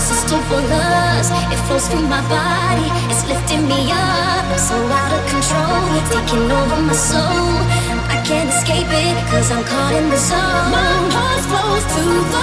irresistible lust. It flows through my body, it's lifting me up. So out of control, taking over my soul. I can't escape it, cause I'm caught in the zone. My heart flows to the